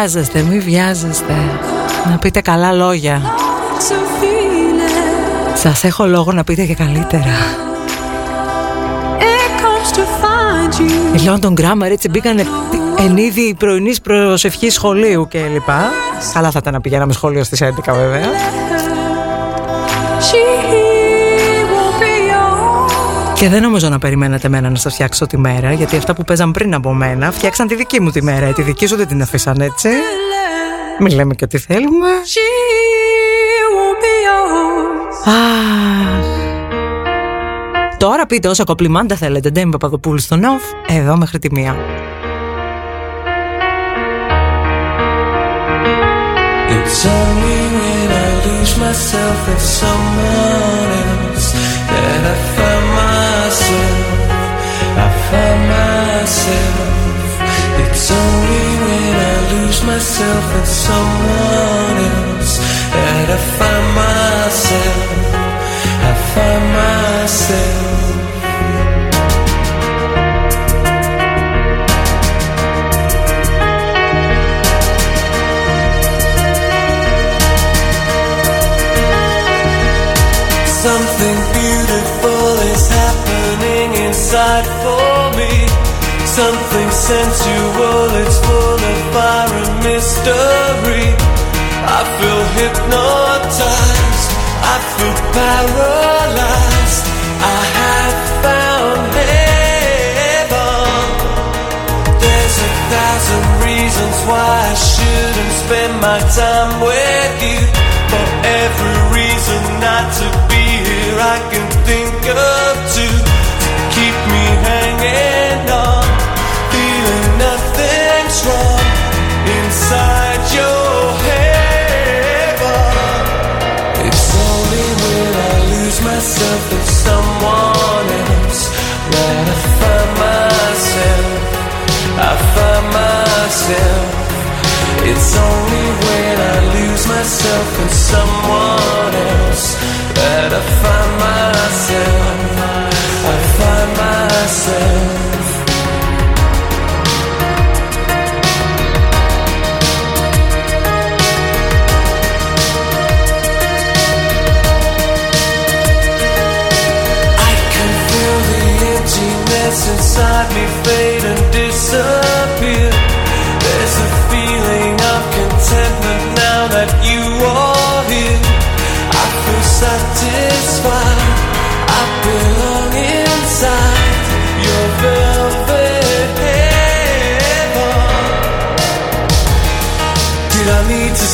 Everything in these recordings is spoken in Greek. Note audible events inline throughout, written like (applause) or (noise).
βιάζεστε, μη βιάζεστε. Να πείτε καλά λόγια. It's a feeling. Σας έχω λόγο να πείτε και καλύτερα. It comes to find you. Η London Grammar έτσι μπήκανε εν είδη πρωινής προσευχής σχολείου και λοιπά. Καλά θα ήταν να πηγαίναμε σχολείο στις 11 βέβαια. Και δεν νομίζω να περιμένετε εμένα να σας φτιάξω τη μέρα, γιατί αυτά που παίζαν πριν από μένα φτιάξαν τη δική μου τη μέρα. Ε, Τη δική σου δεν την αφήσαν έτσι. Μην λέμε και ό,τι θέλουμε. She won't be yours. Αχ. Τώρα πείτε όσα κοπλιμάντα θέλετε. Ντέμι Παπαδοπούλου στο Νοφ, εδώ μέχρι τη μία. It's only when I lose myself in someone else that I find myself. I find myself. It's only when I lose myself in someone else that I find myself. I find myself. Something beautiful is happening inside for. Something sensual, it's full of fire and mystery. I feel hypnotized, I feel paralyzed. I have found heaven. There's a thousand reasons why I shouldn't spend my time with you. For every reason not to be here, I can think of myself in someone else that I find myself, I find myself. I can feel the emptiness inside me fade and disappear.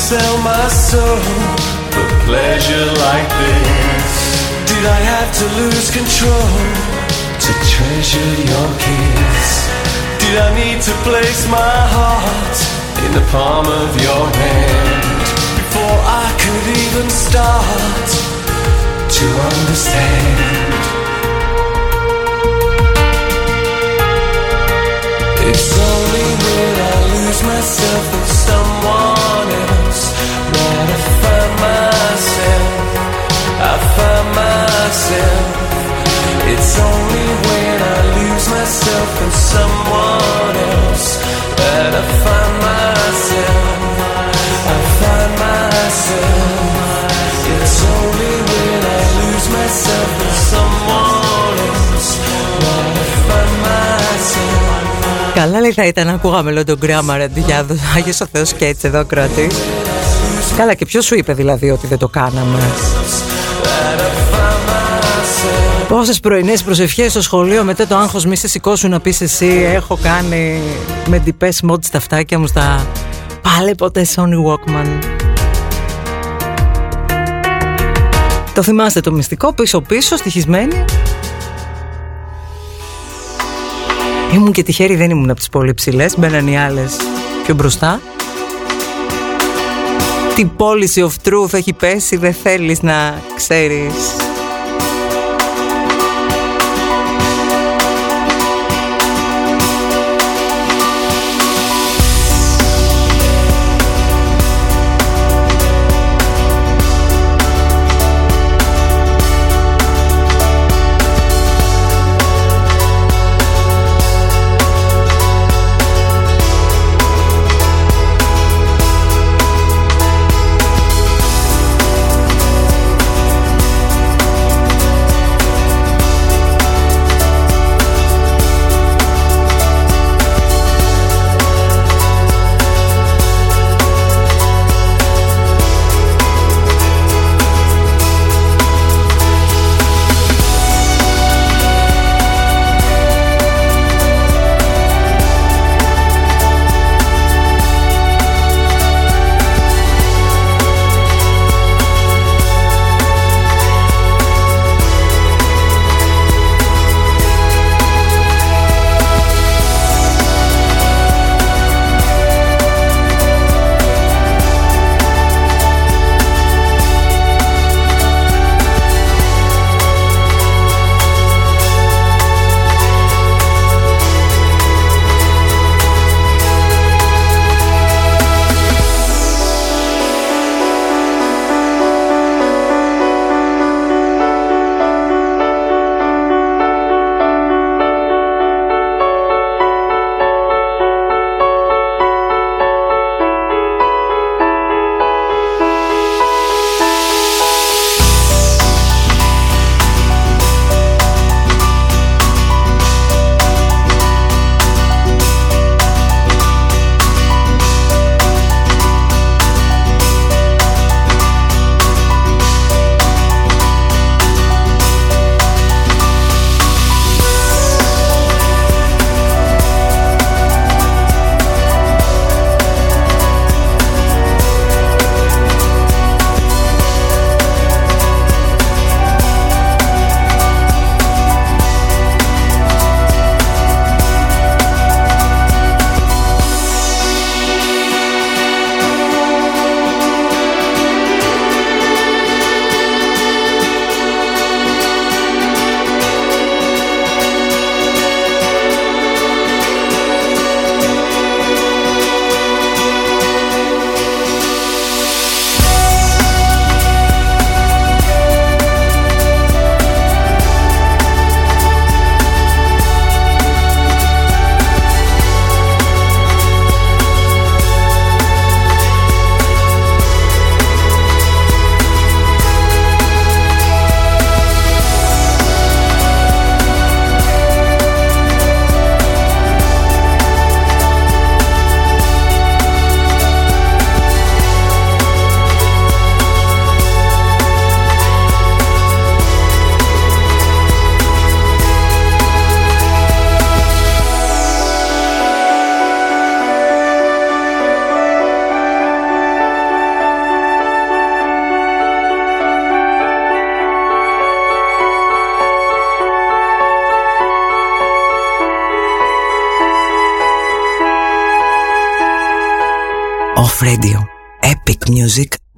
Sell my soul for pleasure like this? Did I have to lose control to treasure your kiss? Did I need to place my heart in the palm of your hand before I could even start to understand? It's only when I lose myself in someone else Καλά λέει θα ήταν να ακούγαμε λόγω τον Γκράμαρ Αντιγιάδο, Άγιος ο Θεός και έτσι εδώ κρατή. Καλά και ποιος σου είπε δηλαδή ότι δεν το κάναμε; Πόσες πρωινές προσευχές στο σχολείο μετά το άγχος μη σε σηκώσουν να πεις εσύ έχω κάνει με ντυπές μόντ στα φτάκια μου στα πάλε ποτέ Sony Walkman. Το θυμάστε το μυστικό πίσω πίσω στοιχισμένη; Ήμουν και τυχαίρη δεν ήμουν από τις πολύ ψηλές Μπαίναν οι άλλες πιο μπροστά Τι policy of truth έχει πέσει Δεν θέλεις να ξέρεις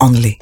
only.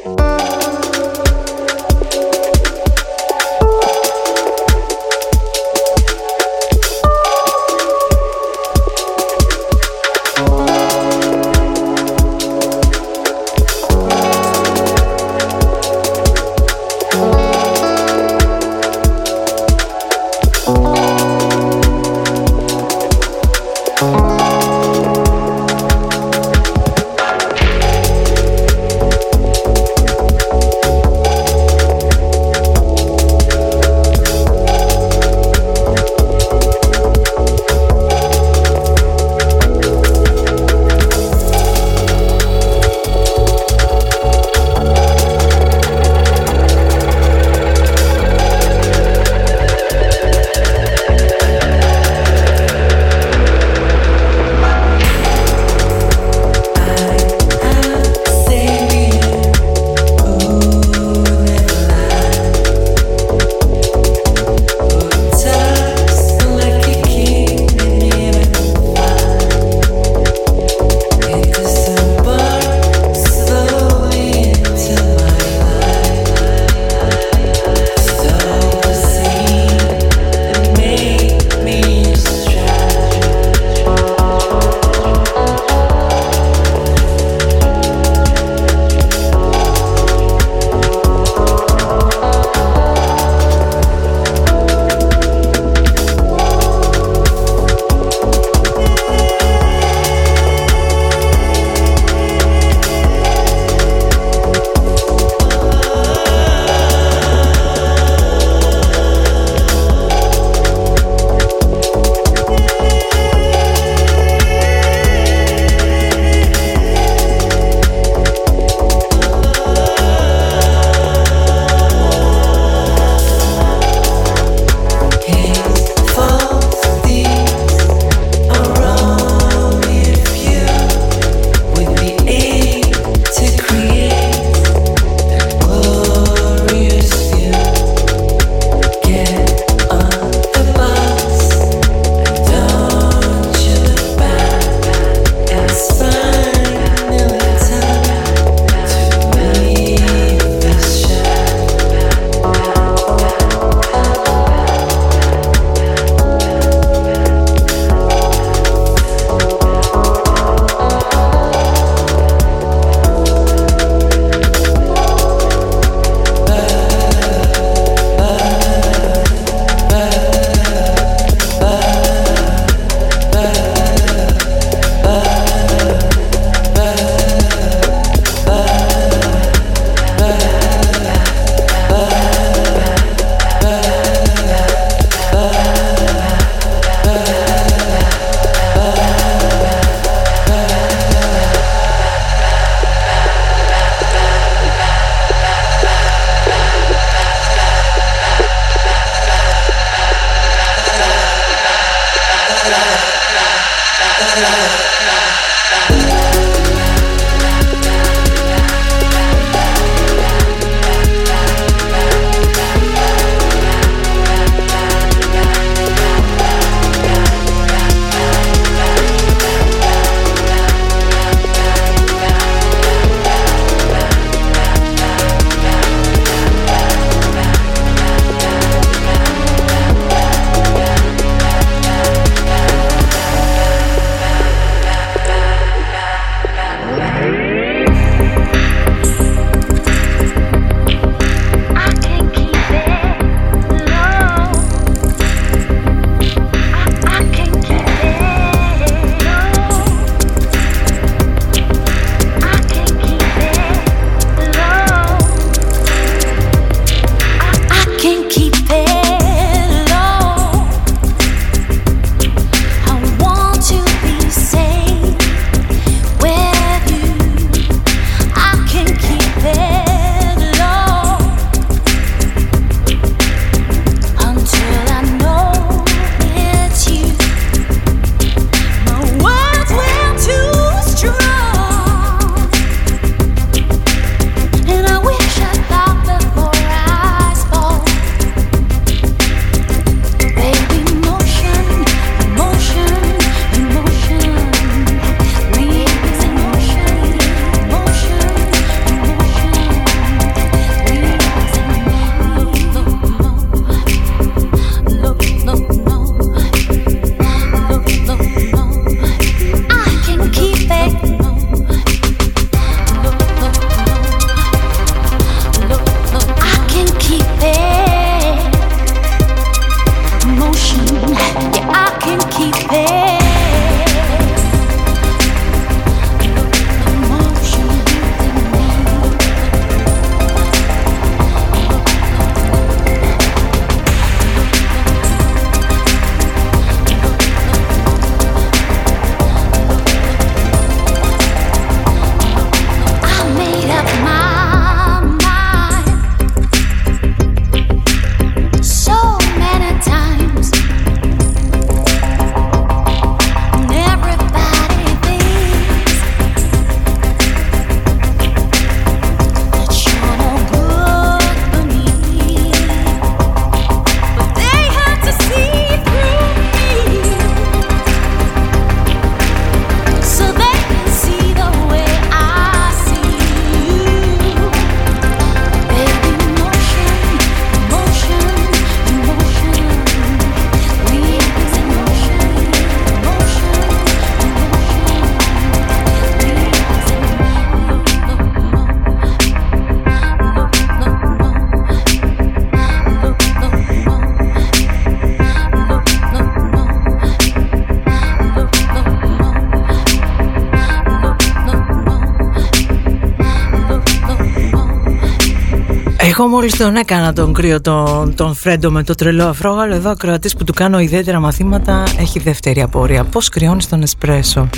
Εγώ μόλις τον έκανα τον κρύο τον, τον Φρέντο με το τρελό αφρόγαλο. Εδώ ακροατής που του κάνω ιδιαίτερα μαθήματα έχει δεύτερη απορία. Πώς κρυώνεις τον εσπρέσο;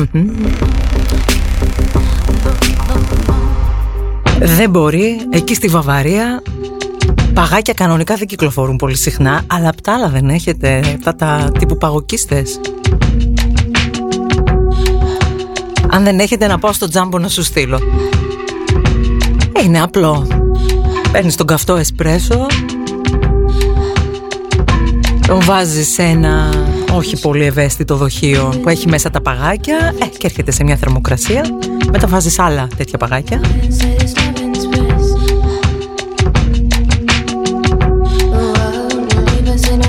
Δεν μπορεί. Εκεί στη Βαβαρία παγάκια κανονικά δεν κυκλοφορούν πολύ συχνά, αλλά απ' τα άλλα δεν έχετε αυτά τα τύπου παγοκίστες. Αν δεν έχετε να πάω στο τζάμπο να σου στείλω. Είναι απλό. Παίρνεις τον καυτό εσπρέσο. Τον βάζεις σε ένα όχι πολύ ευαίσθητο δοχείο που έχει μέσα τα παγάκια. Ε, και έρχεται σε μια θερμοκρασία. Μετά βάζεις άλλα τέτοια παγάκια.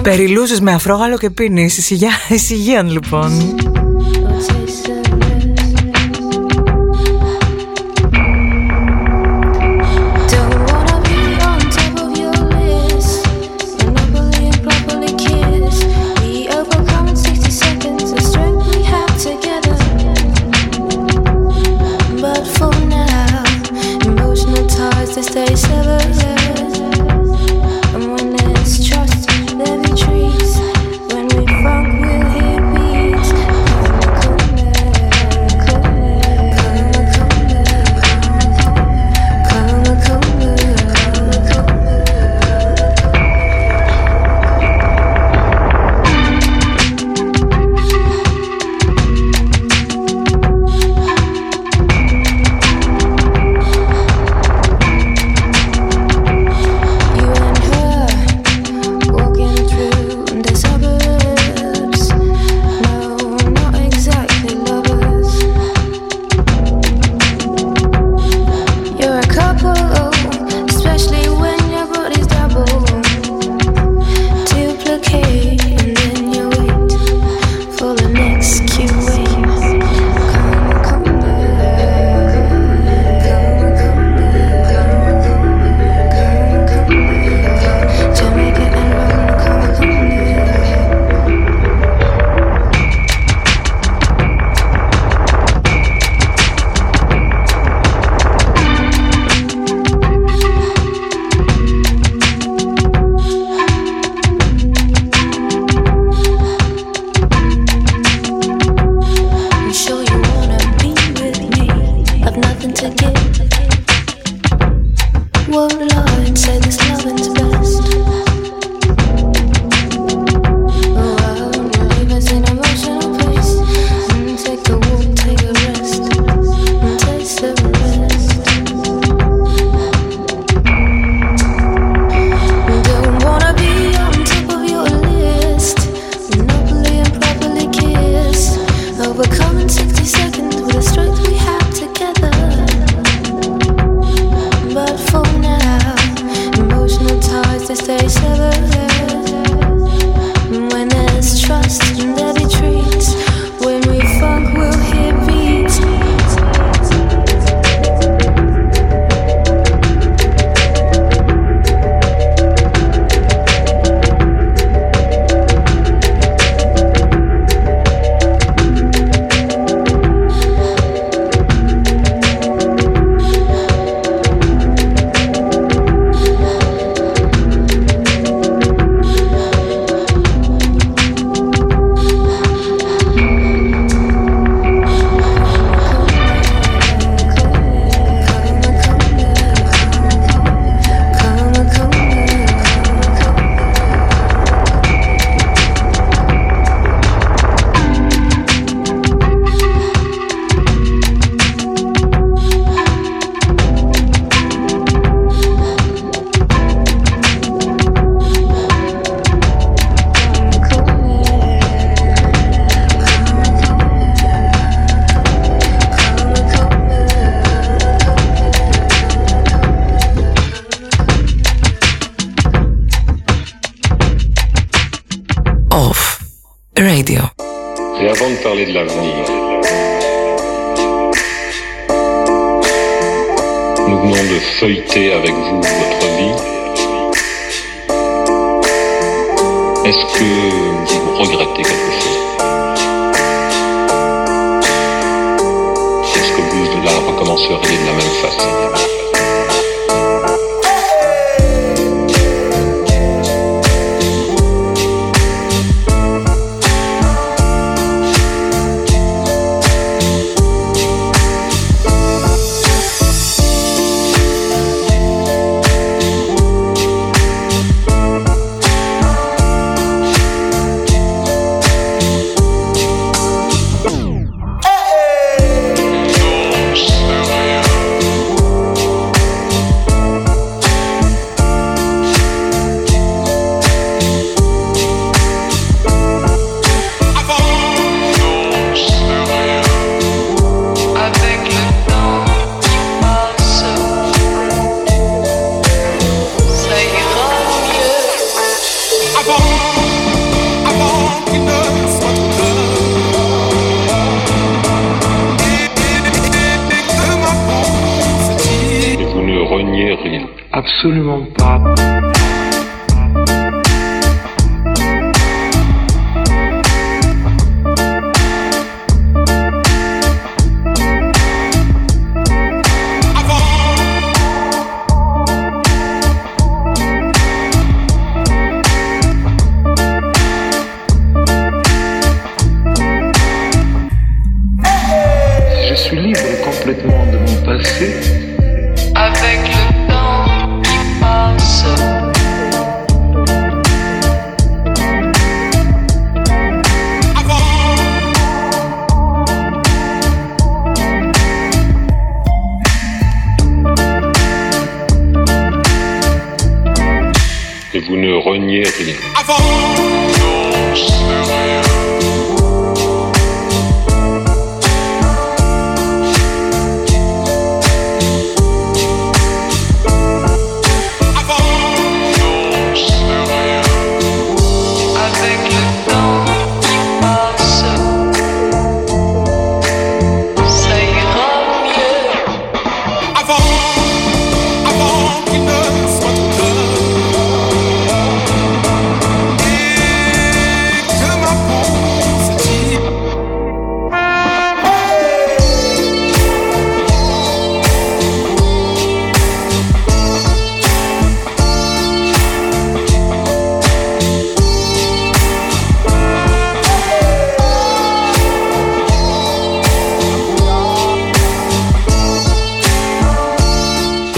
Περιλούζεις με αφρόγαλο και πίνεις. Εισηγίαν λοιπόν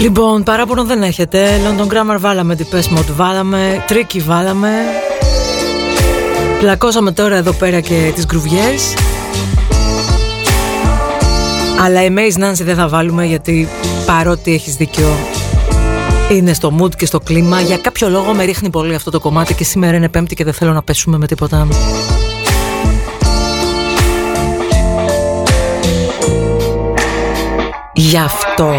Λοιπόν, παράπονο δεν έχετε. London Grammar βάλαμε, Depeche Mode βάλαμε, Tricky βάλαμε. Πλακώσαμε τώρα εδώ πέρα και τις γκρουβιές. Αλλά Maze Nancy δεν θα βάλουμε γιατί παρότι έχεις δίκιο είναι στο mood και στο κλίμα. Για κάποιο λόγο με ρίχνει πολύ αυτό το κομμάτι και σήμερα είναι πέμπτη και δεν θέλω να πέσουμε με τίποτα. Γι' αυτό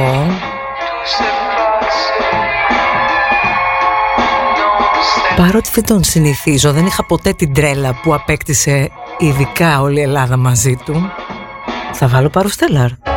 Παρότι δεν τον συνηθίζω, δεν είχα ποτέ την τρέλα που απέκτησε ειδικά όλη η Ελλάδα μαζί του, θα βάλω παροστέλαρ.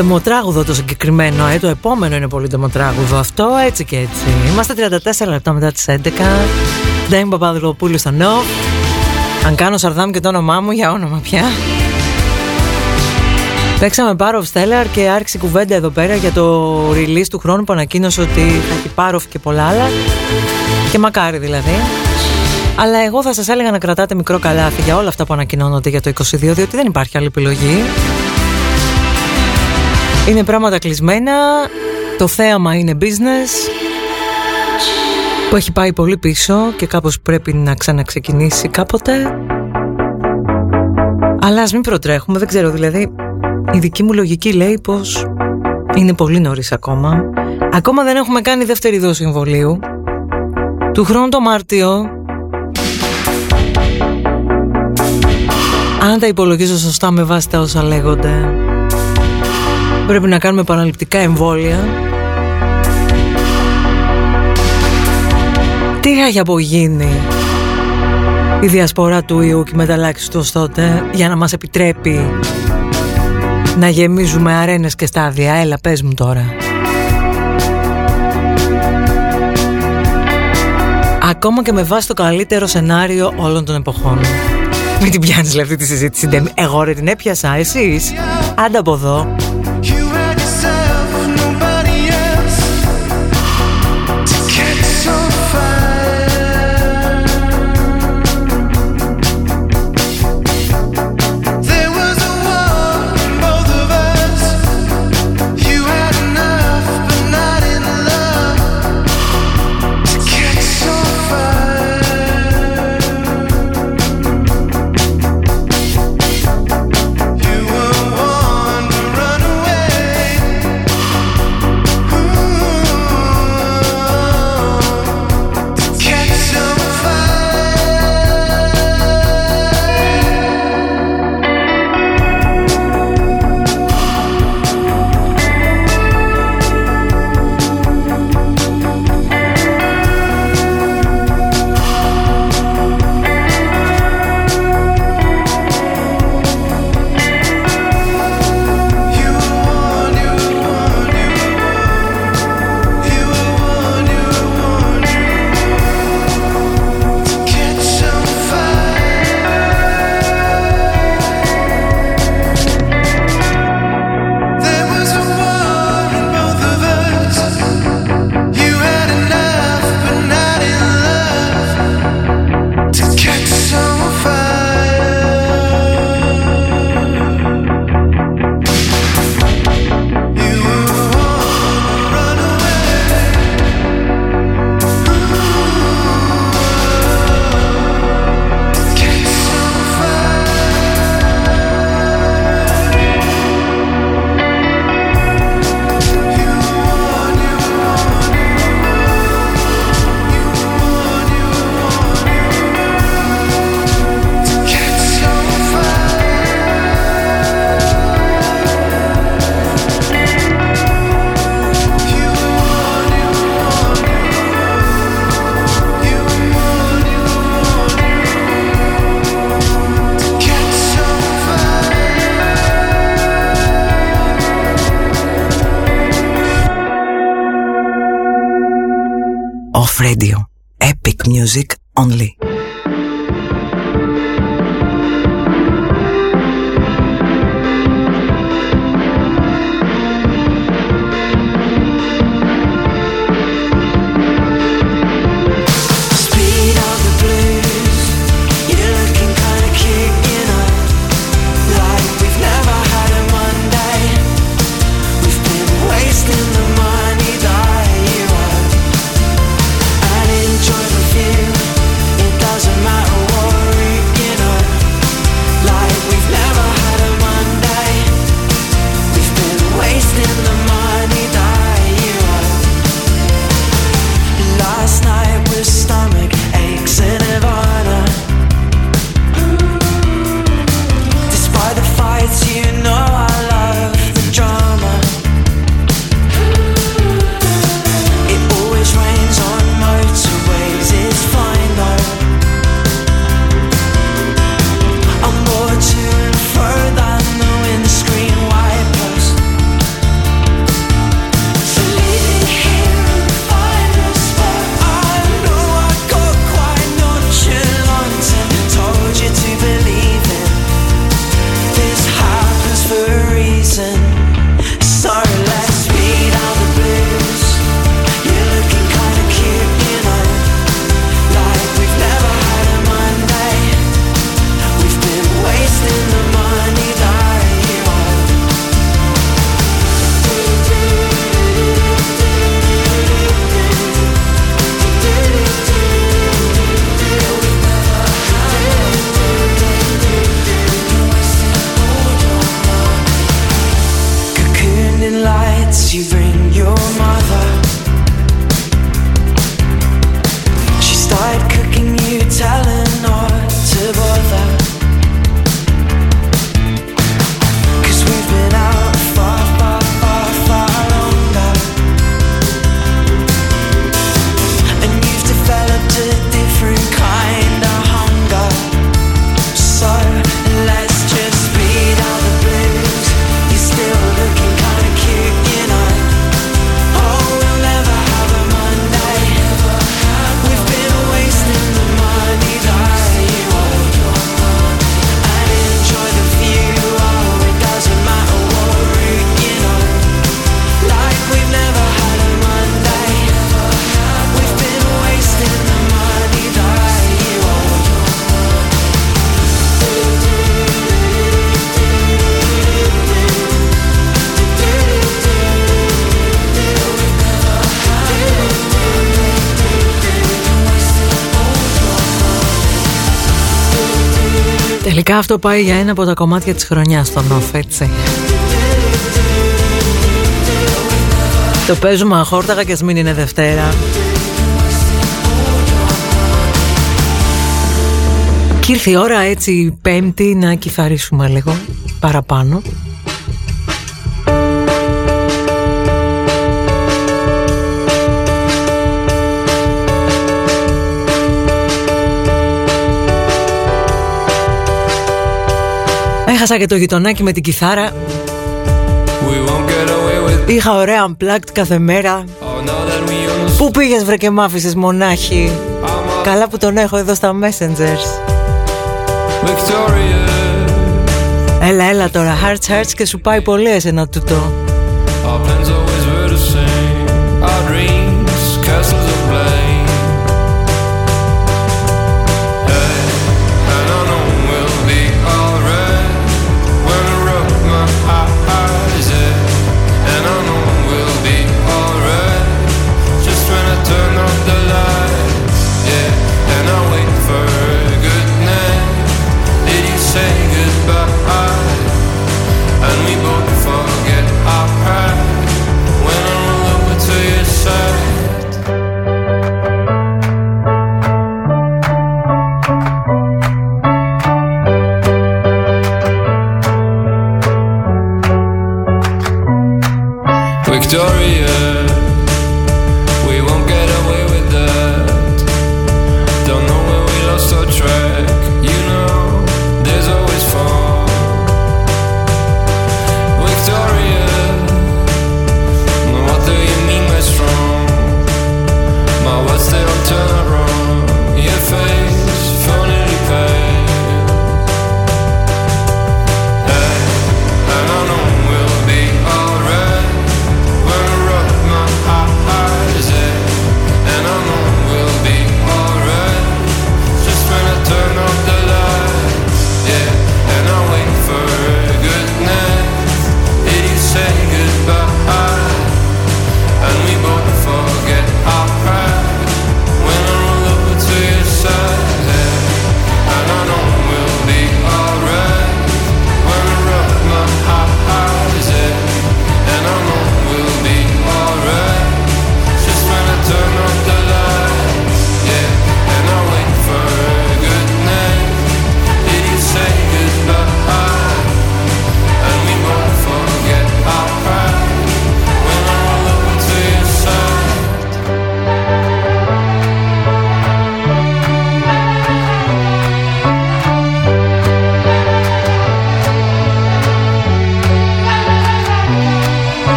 Ντεμοτράγουδο το συγκεκριμένο, ε, το επόμενο είναι πολύ ντεμοτράγουδο αυτό, έτσι και έτσι. Είμαστε 34 λεπτά μετά τις 11. Ντέμι Παπαδηλοπούλου στο νο. Αν κάνω σαρδάμ και το όνομά μου, για όνομα πια. Παίξαμε Πάροφ Stellar και άρχισε κουβέντα εδώ πέρα για το release του χρόνου που ανακοίνωσε ότι θα έχει Πάροφ και πολλά άλλα. Και μακάρι δηλαδή. Αλλά εγώ θα σας έλεγα να κρατάτε μικρό καλάθι για όλα αυτά που ανακοινώνονται για το 22, διότι δεν υπάρχει άλλη επιλογή. Είναι πράγματα κλεισμένα, το θέαμα είναι business που έχει πάει πολύ πίσω και κάπως πρέπει να ξαναξεκινήσει κάποτε. Αλλά ας μην προτρέχουμε, δεν ξέρω δηλαδή, η δική μου λογική λέει πως είναι πολύ νωρίς ακόμα. Ακόμα δεν έχουμε κάνει δεύτερη δόση εμβολίου. Του χρόνου το Μάρτιο αν τα υπολογίζω σωστά με βάση τα όσα λέγονται πρέπει να κάνουμε επαναληπτικά εμβόλια. Τι θα έχει απογίνει η διασπορά του ιού και η μεταλλάξη του τότε για να μας επιτρέπει να γεμίζουμε αρένες και στάδια. Έλα πες μου τώρα. Ακόμα και με βάση το καλύτερο σενάριο όλων των εποχών. Μην την πιάνεις αυτή τη συζήτηση. Εγώ ρε την έπιασα, εσείς. Άντα από εδώ. Music only. Αυτό πάει για ένα από τα κομμάτια της χρονιάς στον Off, έτσι. Το παίζουμε αχόρταγα και ας μην είναι Δευτέρα. Και ήρθε η ώρα έτσι πέμπτη να κυθαρίσουμε λίγο παραπάνω. Έχασα και το γειτονάκι με την κιθάρα. Είχα ωραία unplugged κάθε μέρα. Πού πήγες βρε και μ' άφησες μονάχη; Καλά που τον έχω εδώ στα messengers. Έλα έλα τώρα hearts hearts και σου πάει πολύ εσένα τούτο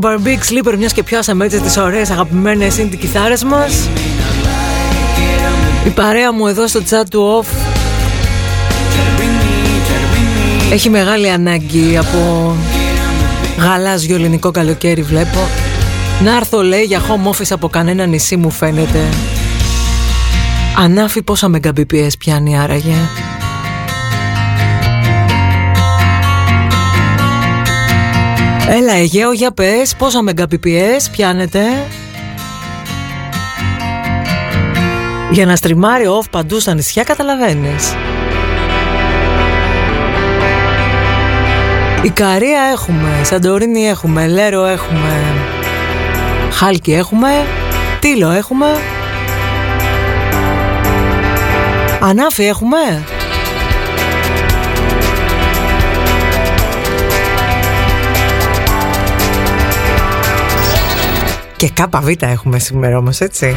Bar Big Sleeper μιας και πιάσαμε έτσι τις ωραίες αγαπημένες είναι κιθάρες μας. Η παρέα μου εδώ στο chat του off Έχει μεγάλη ανάγκη από γαλάζιο ελληνικό καλοκαίρι βλέπω. Να έρθω λέει για home office από κανένα νησί μου φαίνεται. Ανάφη πόσα Mbps πιάνει άραγε Έλα Αιγαίο για πες πόσα Mbps πιάνετε; Για να στριμάρει off παντού στα νησιά καταλαβαίνεις. Ικαρία έχουμε, Σαντορίνη έχουμε, Λέρο έχουμε Χάλκι έχουμε, Τίλο έχουμε. Ανάφη έχουμε; Και ΚΒ έχουμε σήμερα όμως έτσι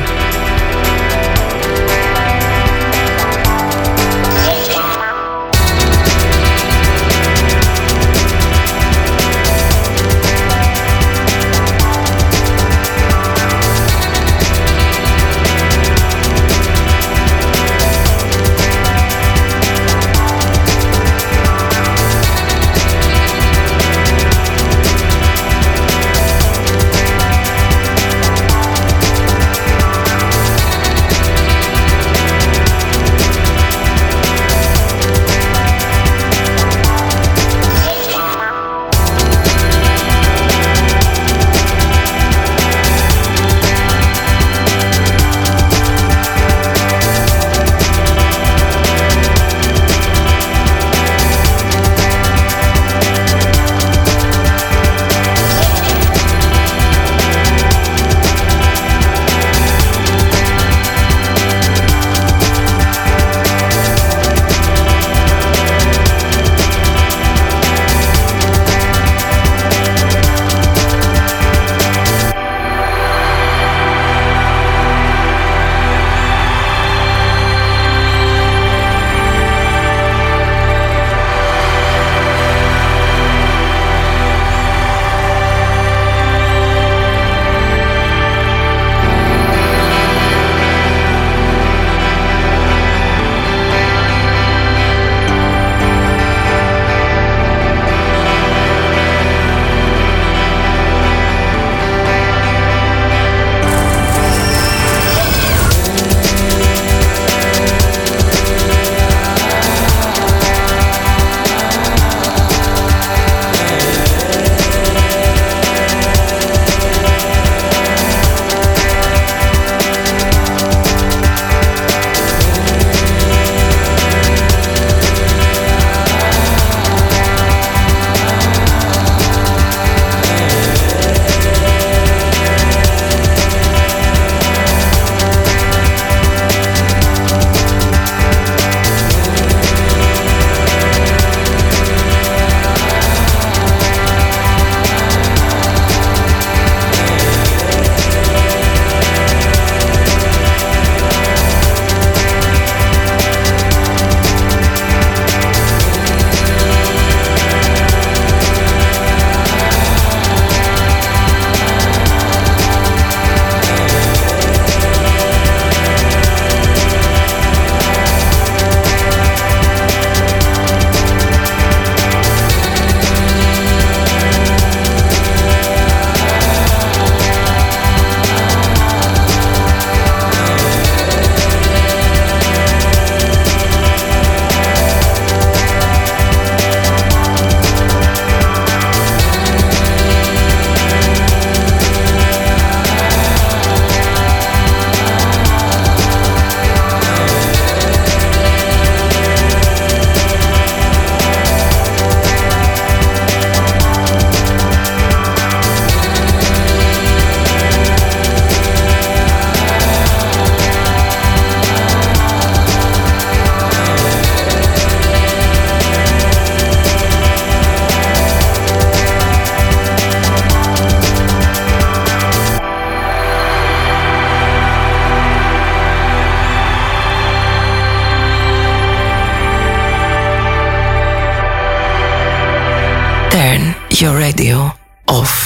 your radio off.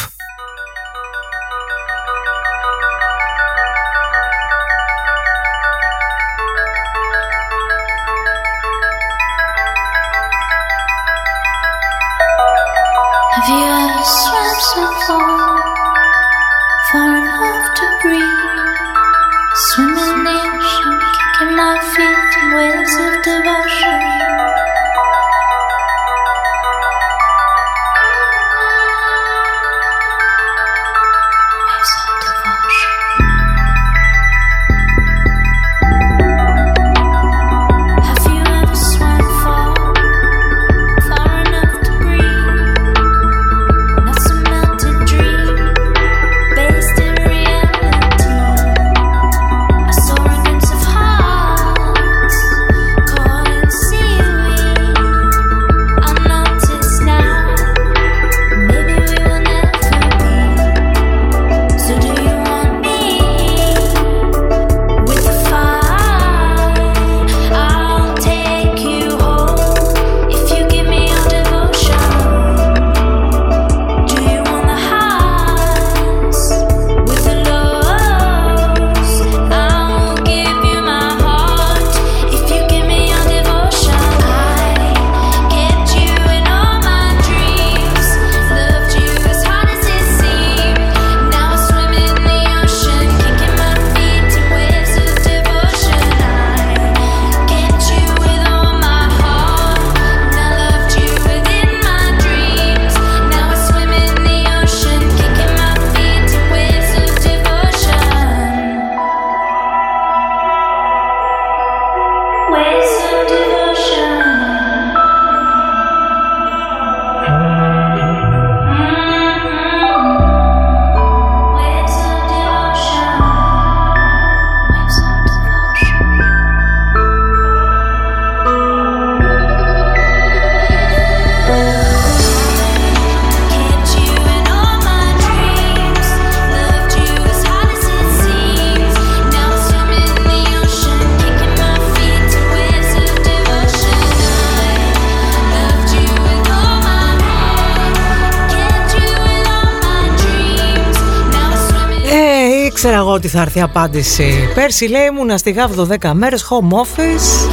Ότι θα έρθει απάντηση. Πέρσι λέει ήμουνα στη Γάβδο 10 μέρες home office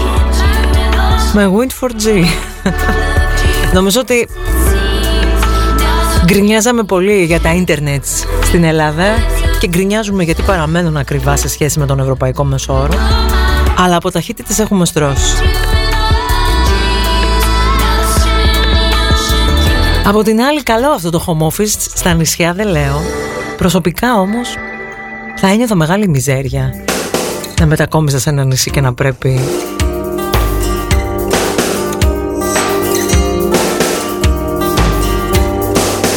με Wind4G. (laughs) Νομίζω ότι γκρινιάζαμε πολύ για τα ίντερνετς στην Ελλάδα και γκρινιάζουμε γιατί παραμένουν ακριβά σε σχέση με τον ευρωπαϊκό μεσόωρο. Αλλά από ταχύτητες έχουμε στρώσει. Από την άλλη καλό αυτό το home office στα νησιά δεν λέω. Προσωπικά όμως θα ένιωθα μεγάλη μιζέρια να μετακόμιζα σε ένα νησί και να πρέπει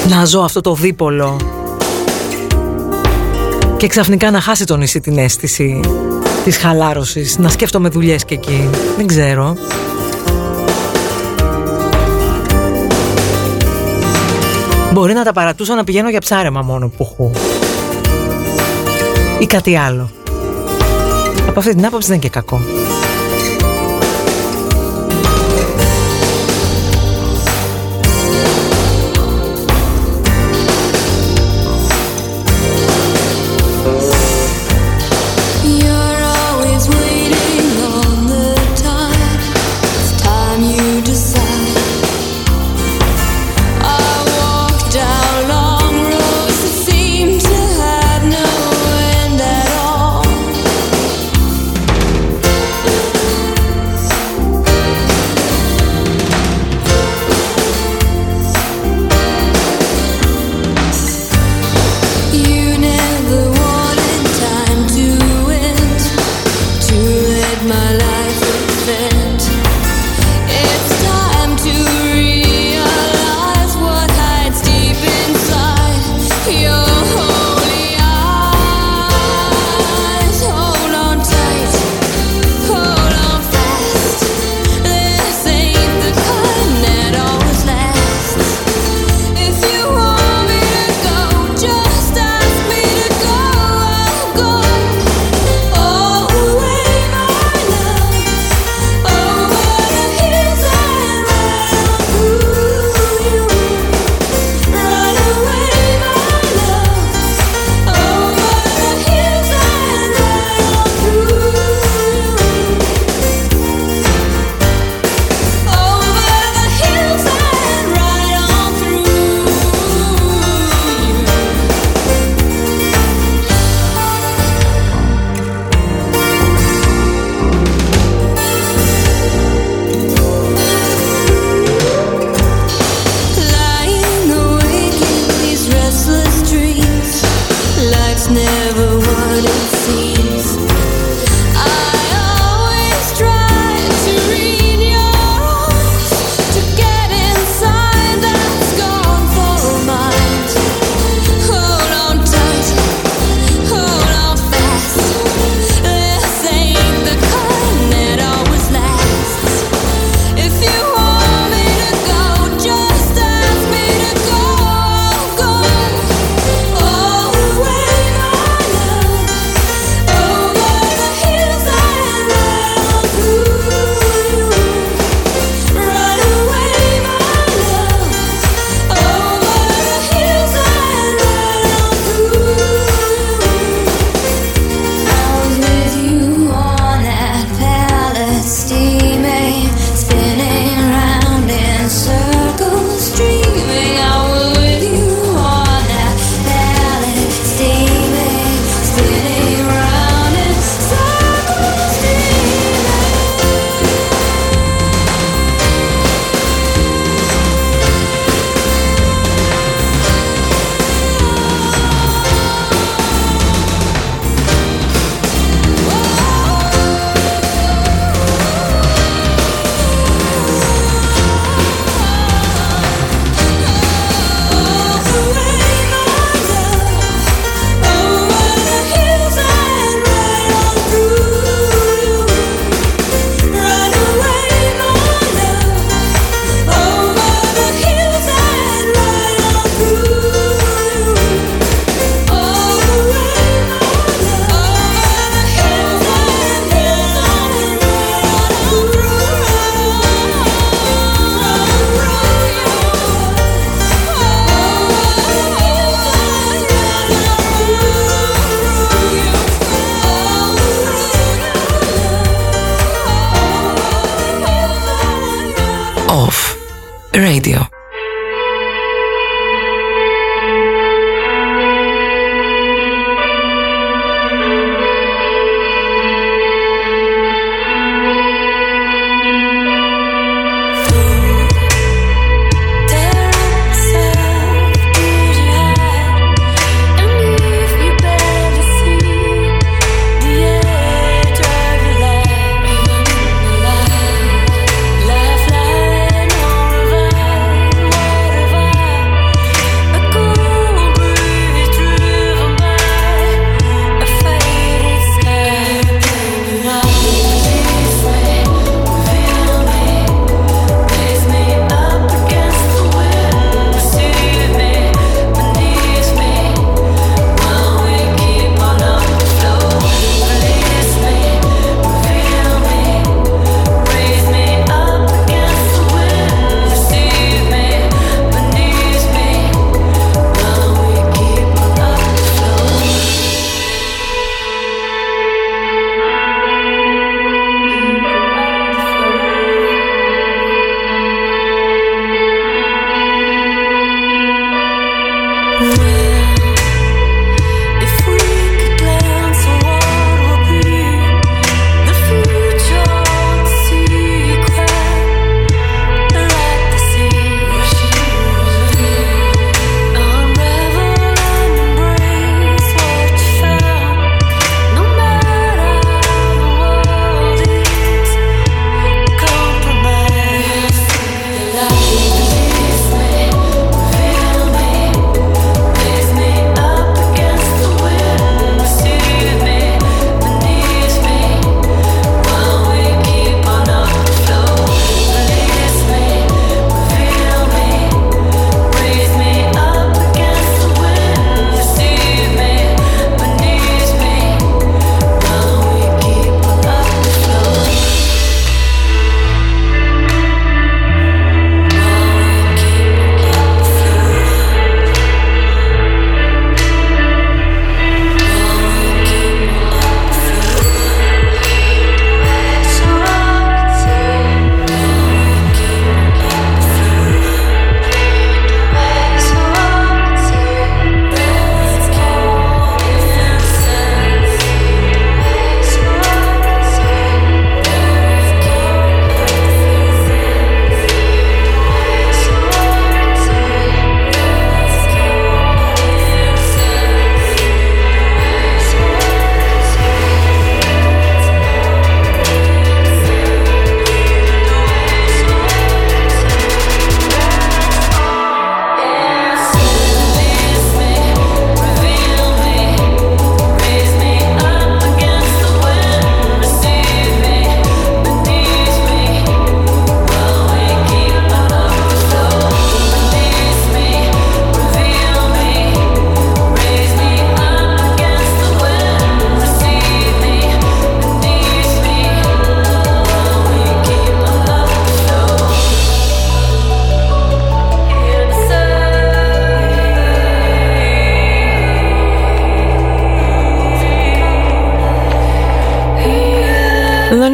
να ζω αυτό το δίπολο και ξαφνικά να χάσει το νησί την αίσθηση της χαλάρωσης, να σκέφτομαι δουλειές και εκεί. Δεν ξέρω. Μπορεί να τα παρατούσα να πηγαίνω για ψάρεμα μόνο που έχω ή κάτι άλλο. Από αυτή την άποψη δεν είναι και κακό.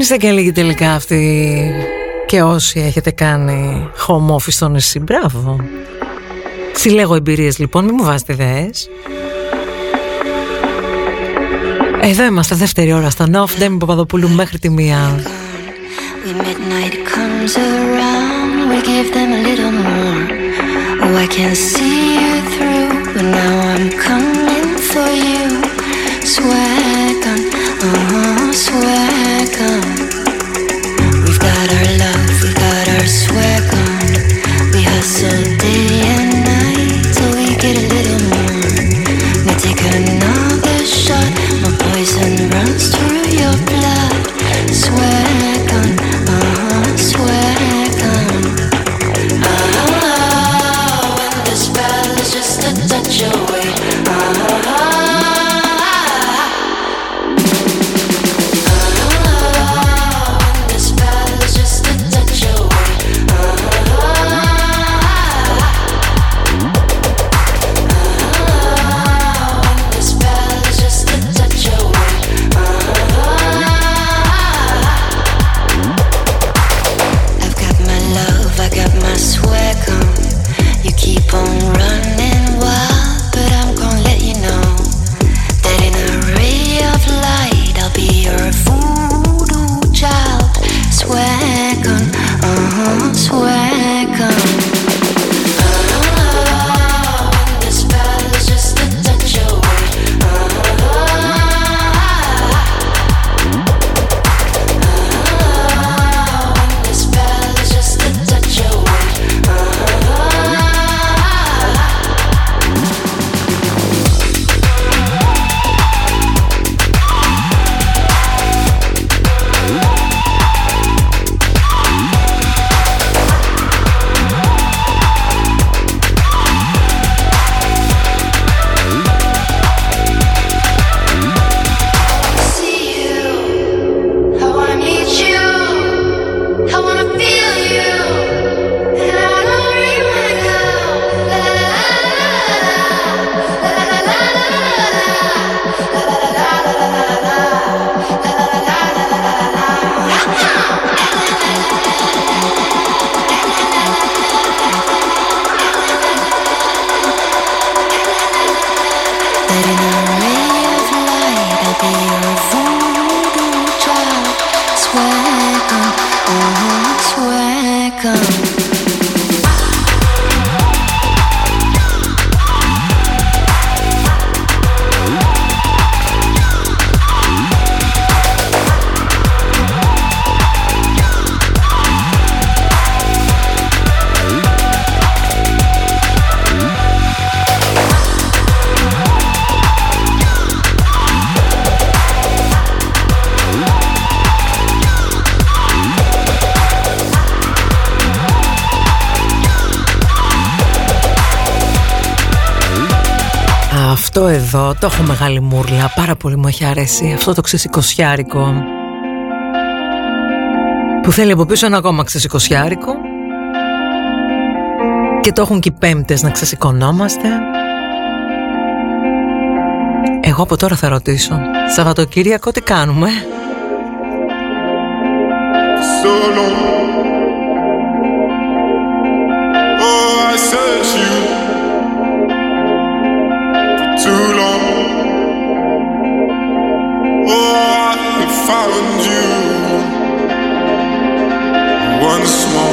Είστε και λίγοι τελικά αυτοί και όσοι έχετε κάνει home office στο νησί. Μπράβο. Συλλέγω εμπειρίες λοιπόν, μην μου βάζετε ιδέες. Εδώ είμαστε δεύτερη ώρα στο Νοφ Ντέμι Παπαδοπούλου μέχρι τη μία. midnight comes around, we give them a little more. Oh, I can see you through, but now I'm coming for you. Swag Αυτό εδώ το έχω μεγάλη μούρλα Πάρα πολύ μου έχει αρέσει Αυτό το ξεσηκωσιάρικο. Που θέλει από πίσω ένα ακόμα ξεσηκωσιάρικο. Και το έχουν και οι πέμπτες να ξεσηκωνόμαστε. Εγώ από τώρα θα ρωτήσω Σαββατοκύριακο τι κάνουμε; found you once more.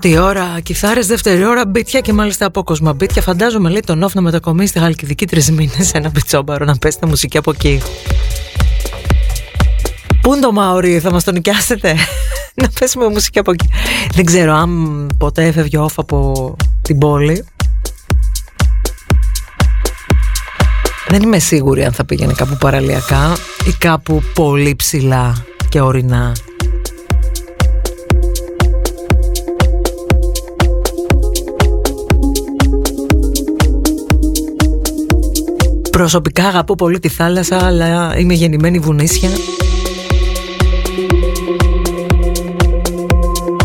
Πρώτη ώρα κιθάρες, δεύτερη ώρα μπίτια και μάλιστα απόκοσμα μπίτια. Φαντάζομαι λέει τον off να μετακομίσει στη Χαλκιδική τρεις μήνες σε ένα πιτσόμπαρο να πέσει τα μουσική από εκεί. Πού είναι το Μαωρί, θα μας τον νοικιάσετε; (laughs) Να πέσουμε μουσική από εκεί. Δεν ξέρω αν ποτέ έφευγε off από την πόλη. Δεν είμαι σίγουρη αν θα πήγαινε κάπου παραλιακά ή κάπου πολύ ψηλά και ορεινά. Προσωπικά αγαπώ πολύ τη θάλασσα αλλά είμαι γεννημένη βουνίσια.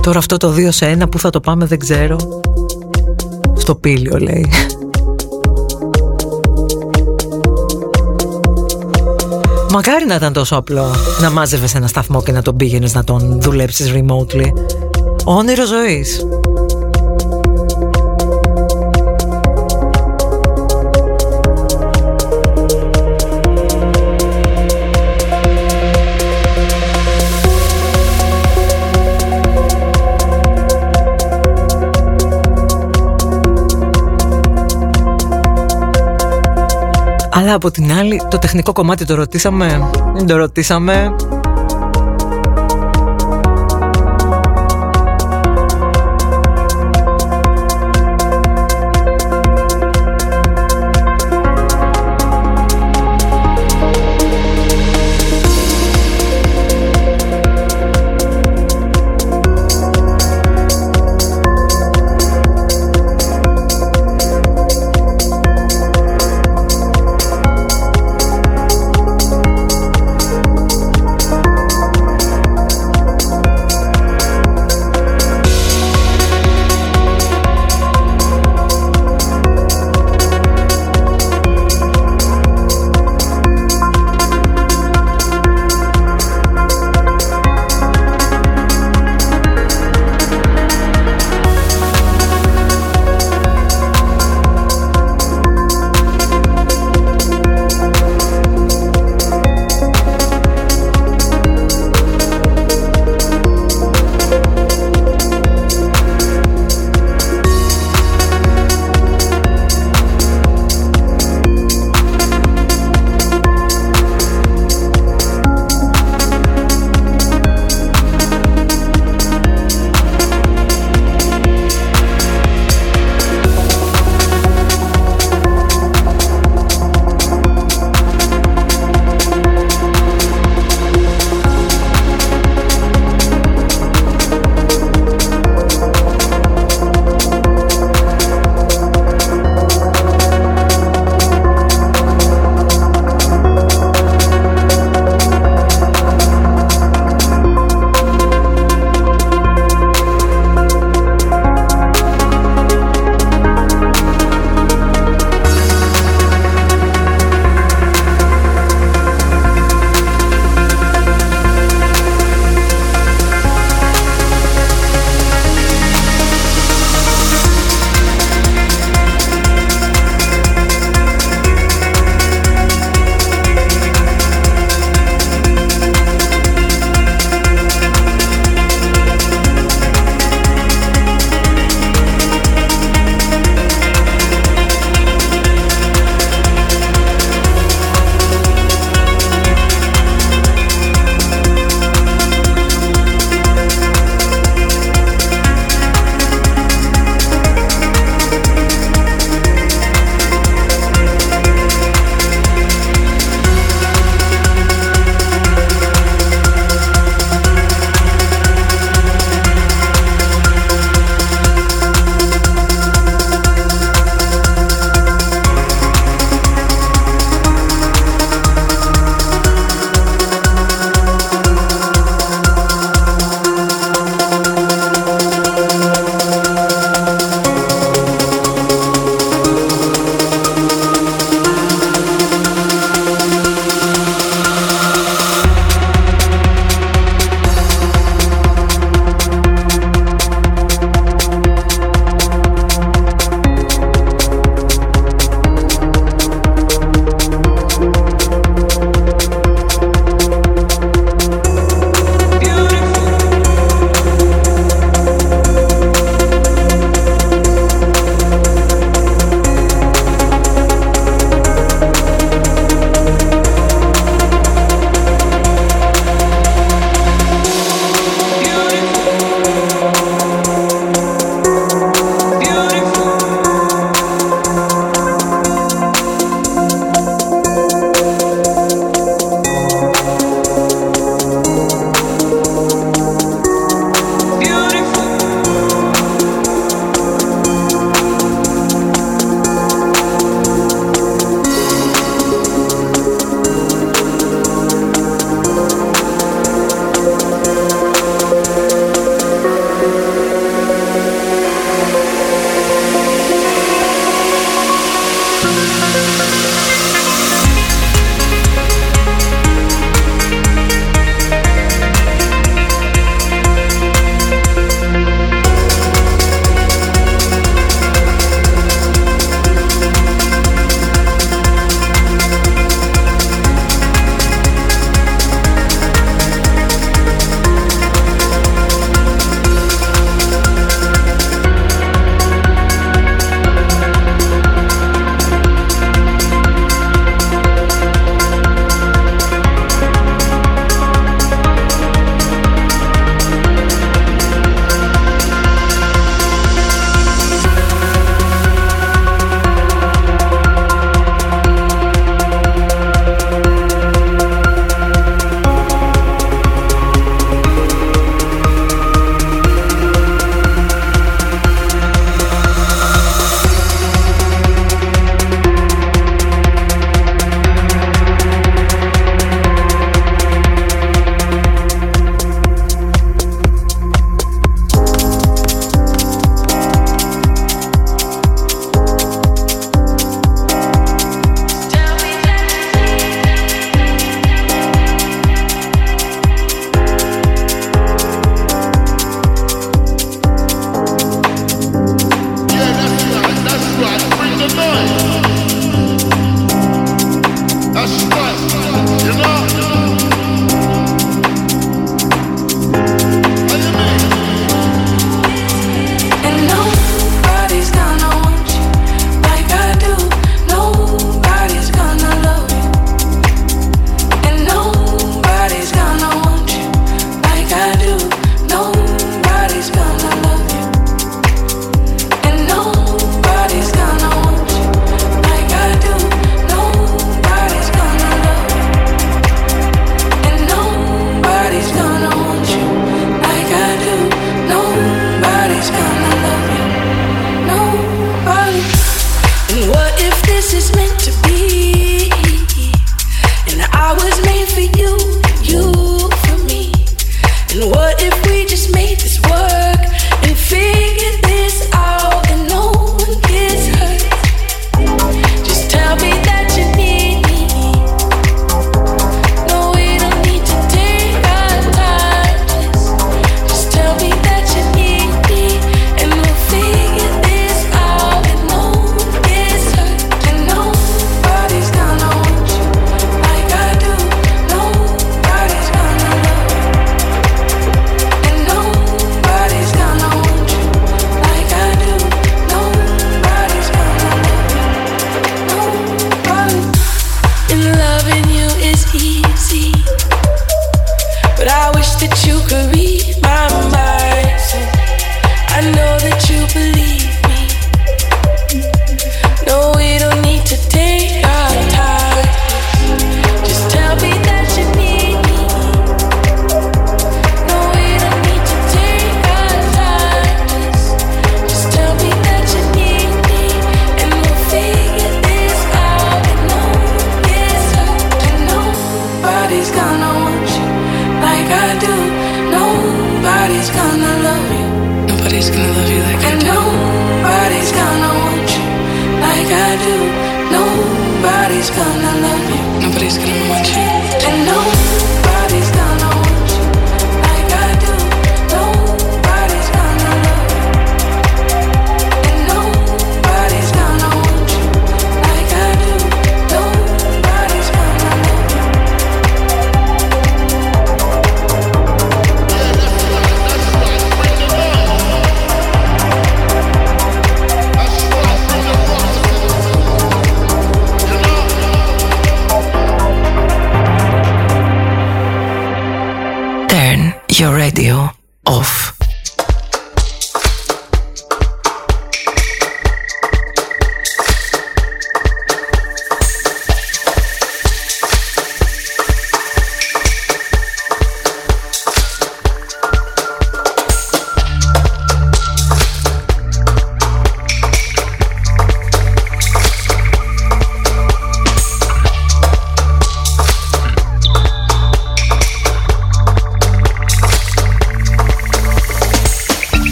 Τώρα αυτό το δύο σε ένα που θα το πάμε δεν ξέρω. Στο πήλιο λέει. Μακάρι να ήταν τόσο απλό. Να μάζευες ένα σταθμό και να τον πήγαινες να τον δουλέψεις remotely. Όνειρο ζωής Αλλά από την άλλη το τεχνικό κομμάτι το ρωτήσαμε Δεν το ρωτήσαμε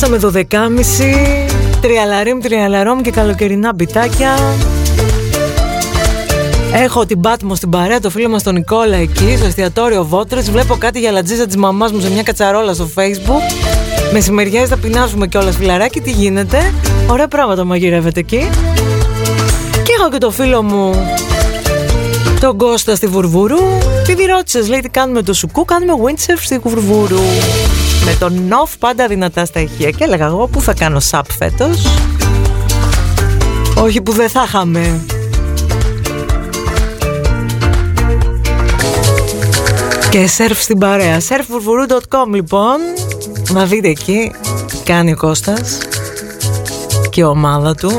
Λοιπόν, φτάσαμε 12.30 Τριαλαρίμ, τριαλαρόμ και καλοκαιρινά μπιτάκια. Έχω την Πάτμο στην παρέα, το φίλο μας τον Νικόλα εκεί Στο εστιατόριο Βότρες. Βλέπω κάτι για λατζίζα της μαμάς μου σε μια κατσαρόλα στο facebook. Μεσημεριές θα πεινάσουμε κιόλας φιλαράκι Τι γίνεται. Ωραία πράγματα μαγειρεύεται εκεί. Και έχω και το φίλο μου Τον Κώστα στη Βουρβούρου. Τι ρώτησες λέει τι κάνουμε το σουκού Κάνουμε windsurf στη Βουρβούρου με τον νοφ πάντα δυνατά στα ηχεία. Και έλεγα εγώ που θα κάνω σαπ φέτος; Όχι που δεν θα είχαμε. Και σερφ στην παρέα. Surfvurvuru.com λοιπόν. Να δείτε εκεί. Κάνει ο Κώστας και η ομάδα του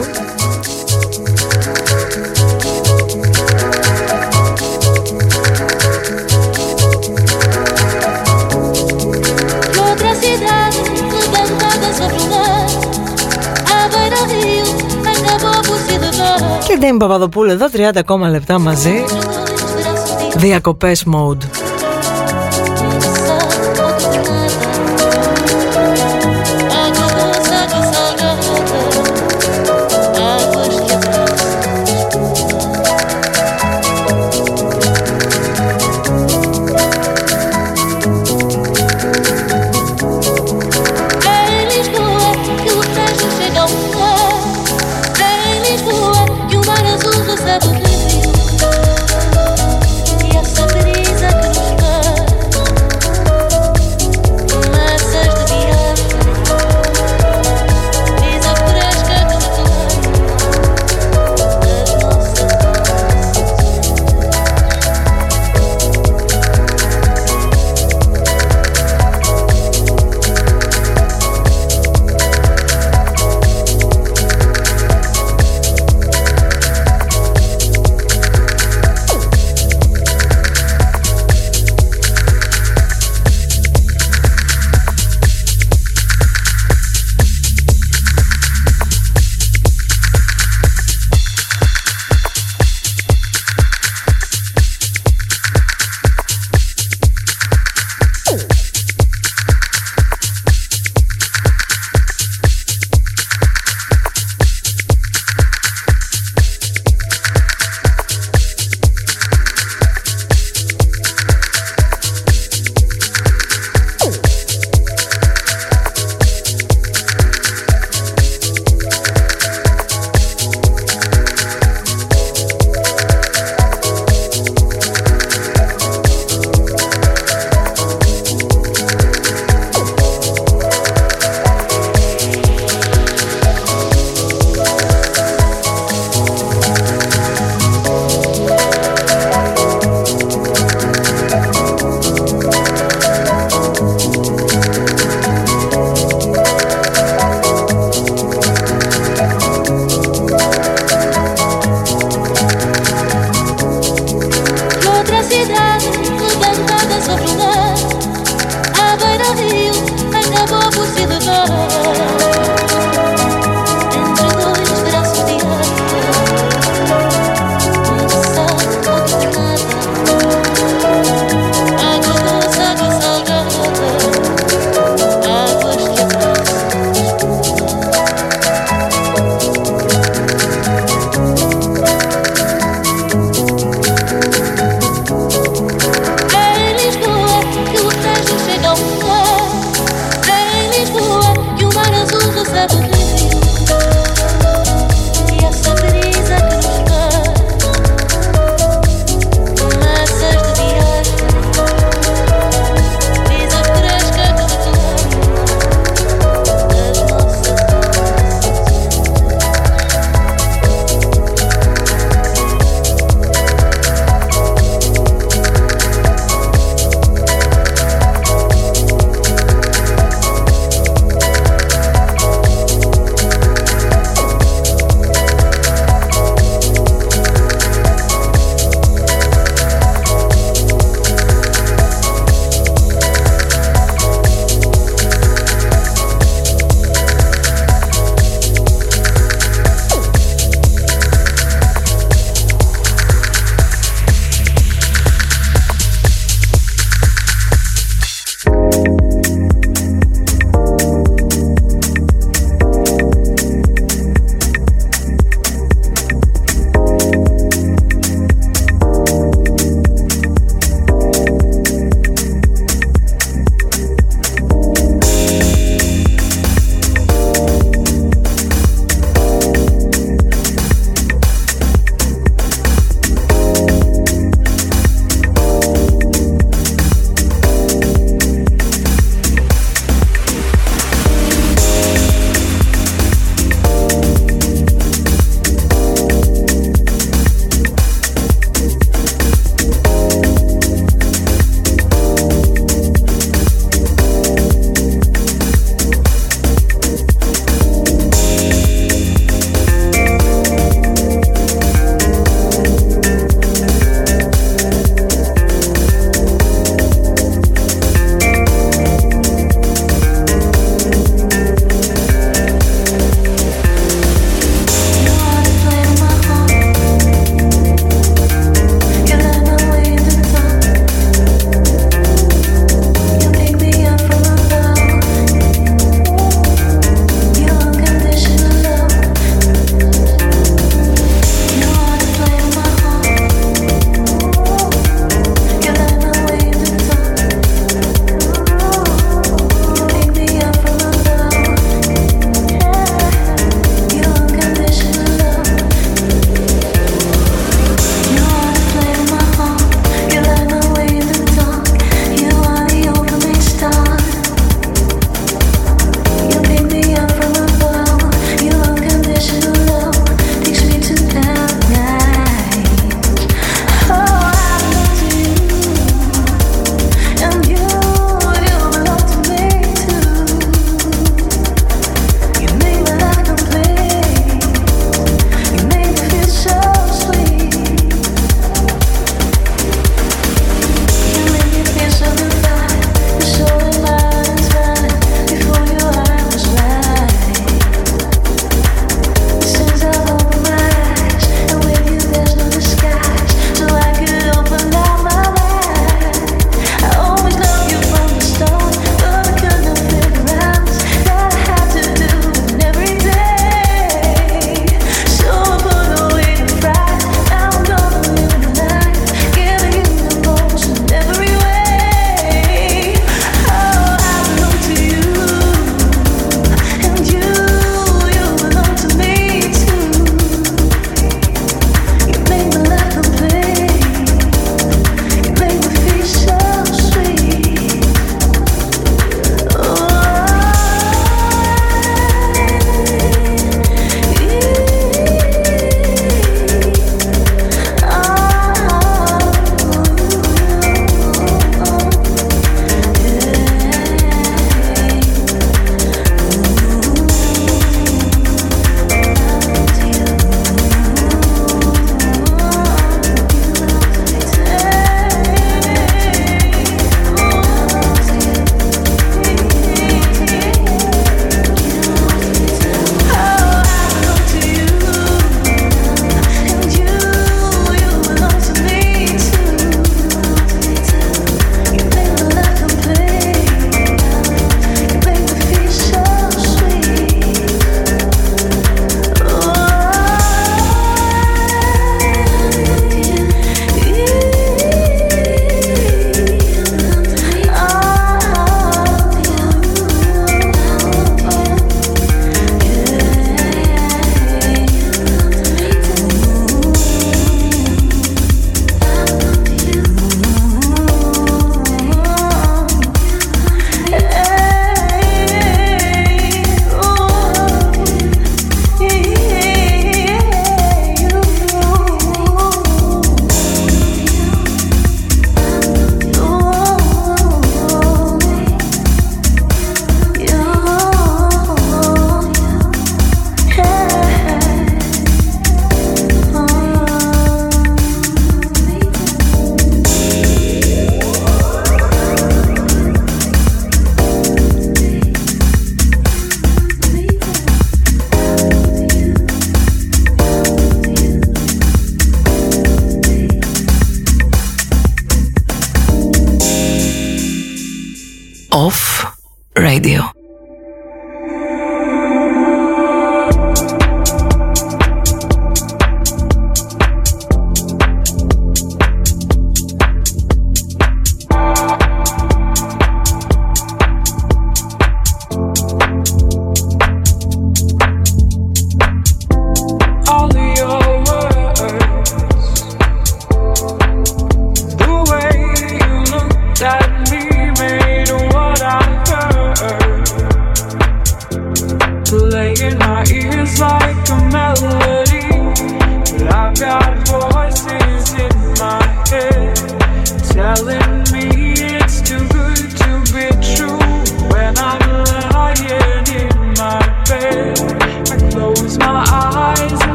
Ντέμι Παπαδοπούλου εδώ 30 ακόμα λεπτά μαζί. Διακοπές mode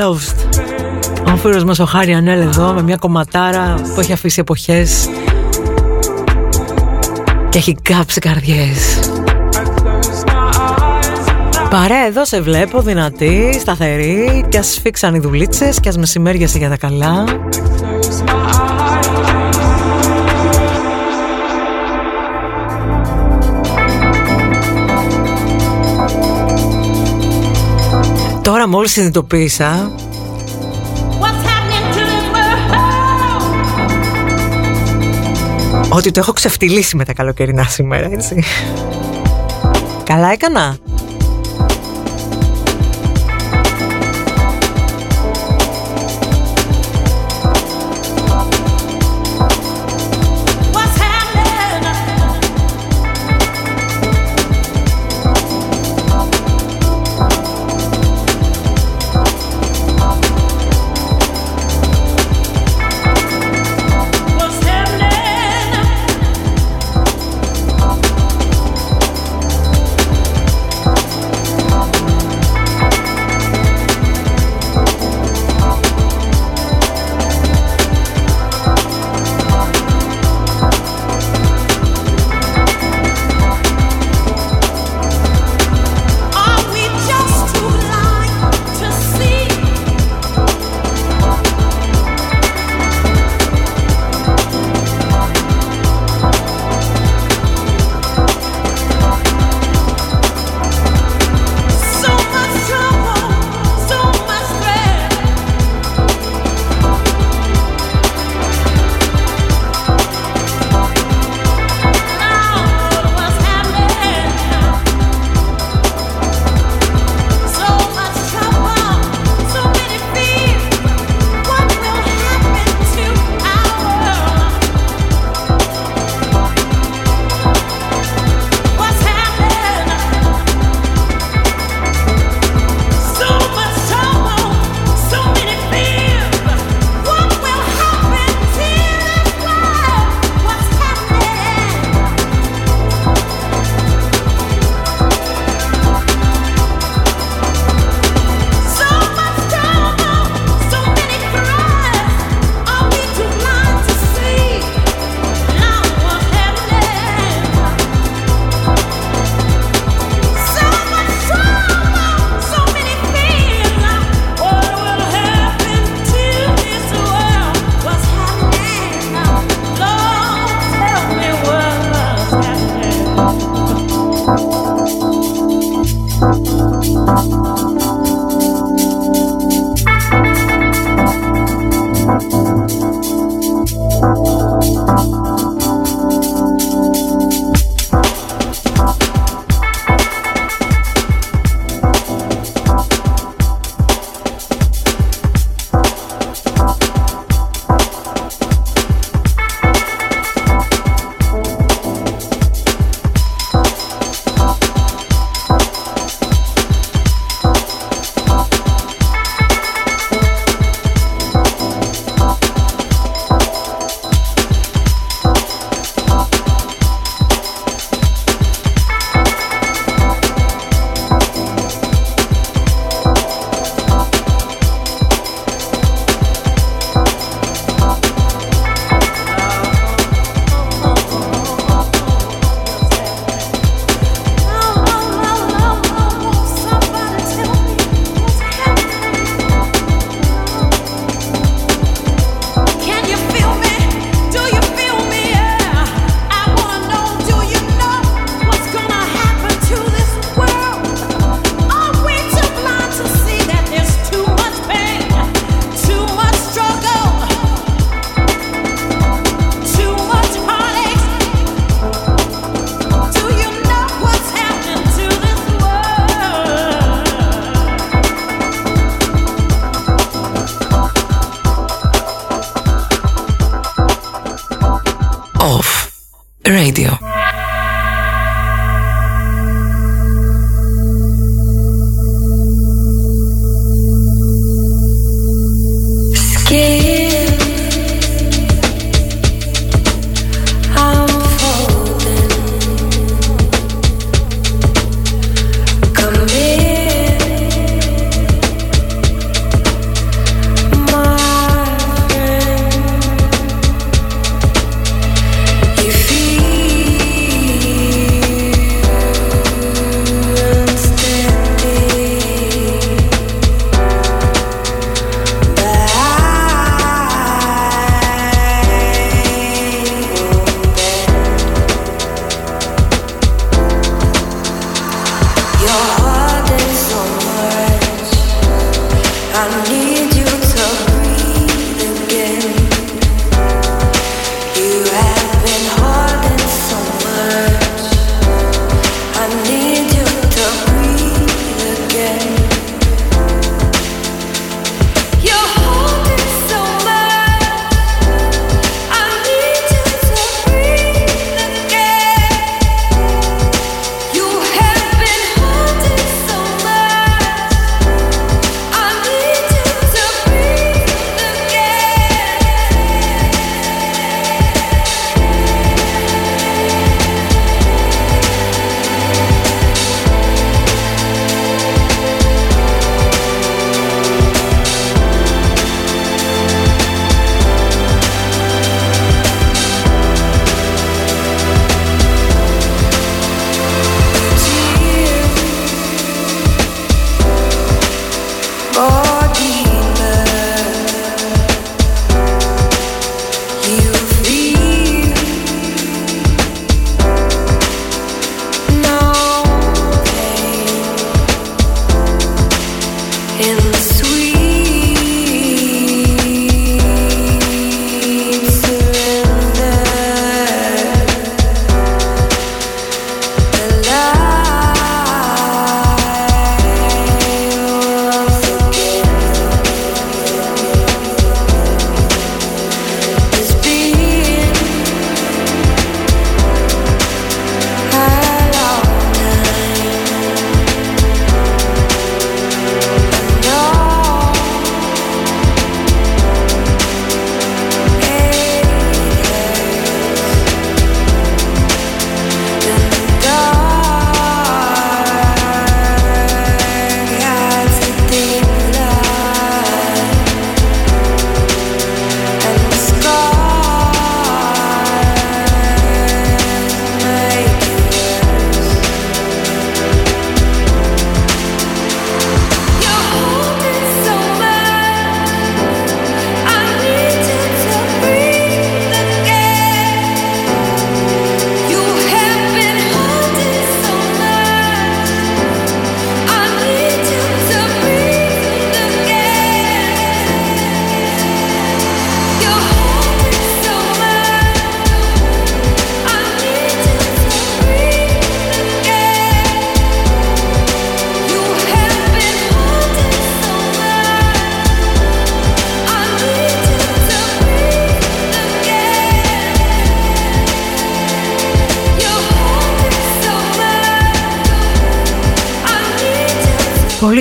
lost και lost Ο φίλος μας ο Χάρη Ανέλ εδώ με μια κομματάρα που έχει αφήσει εποχές Και έχει κάψει καρδιές. Παρέ εδώ σε βλέπω δυνατή, σταθερή Κι ας φίξαν οι δουλίτσες κι ας μεσημέριασε για τα καλά Τώρα μόλις συνειδητοποίησα Ότι το έχω ξεφτυλίσει με τα καλοκαιρινά σήμερα, έτσι. Καλά έκανα.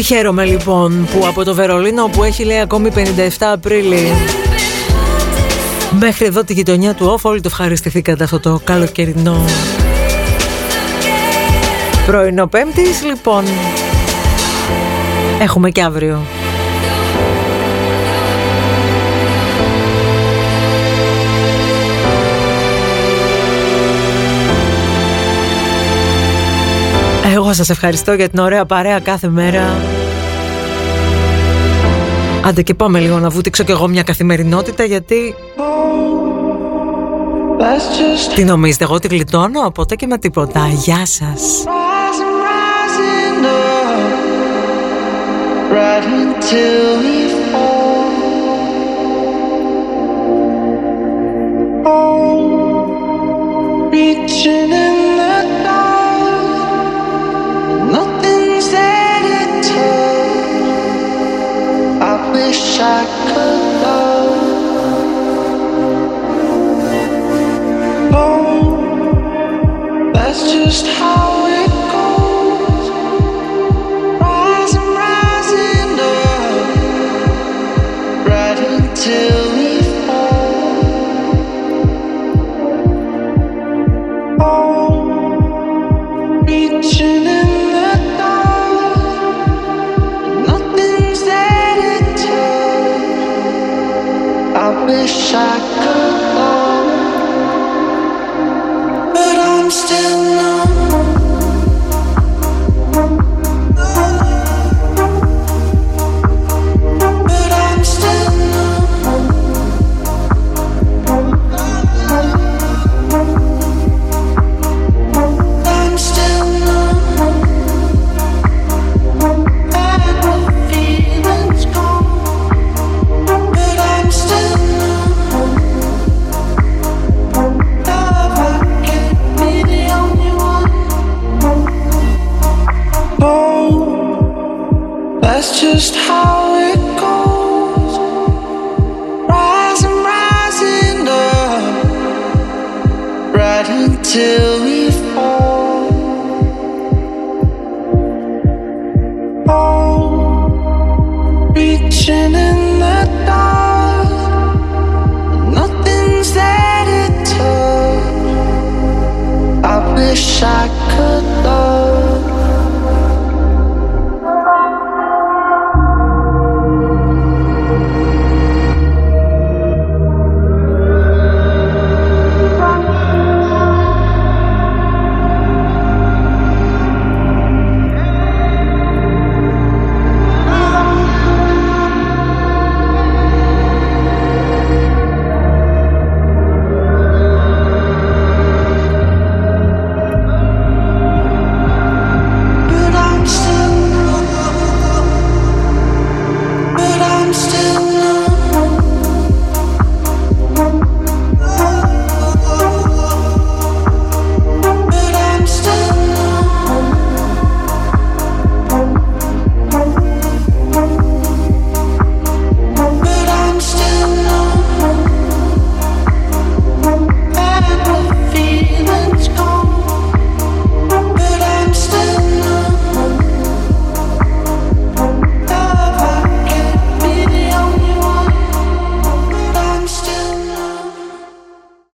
Χαίρομαι λοιπόν που από το Βερολίνο που έχει λέει ακόμη 57 Απρίλη. Μέχρι εδώ τη γειτονιά του Όφ όλοι το ευχαριστηθήκατε αυτό το καλοκαιρινό. Πρωινό Πέμπτης λοιπόν Έχουμε και αύριο. Εγώ σας ευχαριστώ για την ωραία παρέα κάθε μέρα Άντε και πάμε λίγο να βούτυξω κι εγώ μια καθημερινότητα γιατί... Τι νομίζετε, εγώ τη γλιτώνω, ποτέ και με τίποτα. Γεια σας. Wish I could love. Oh, that's just how just how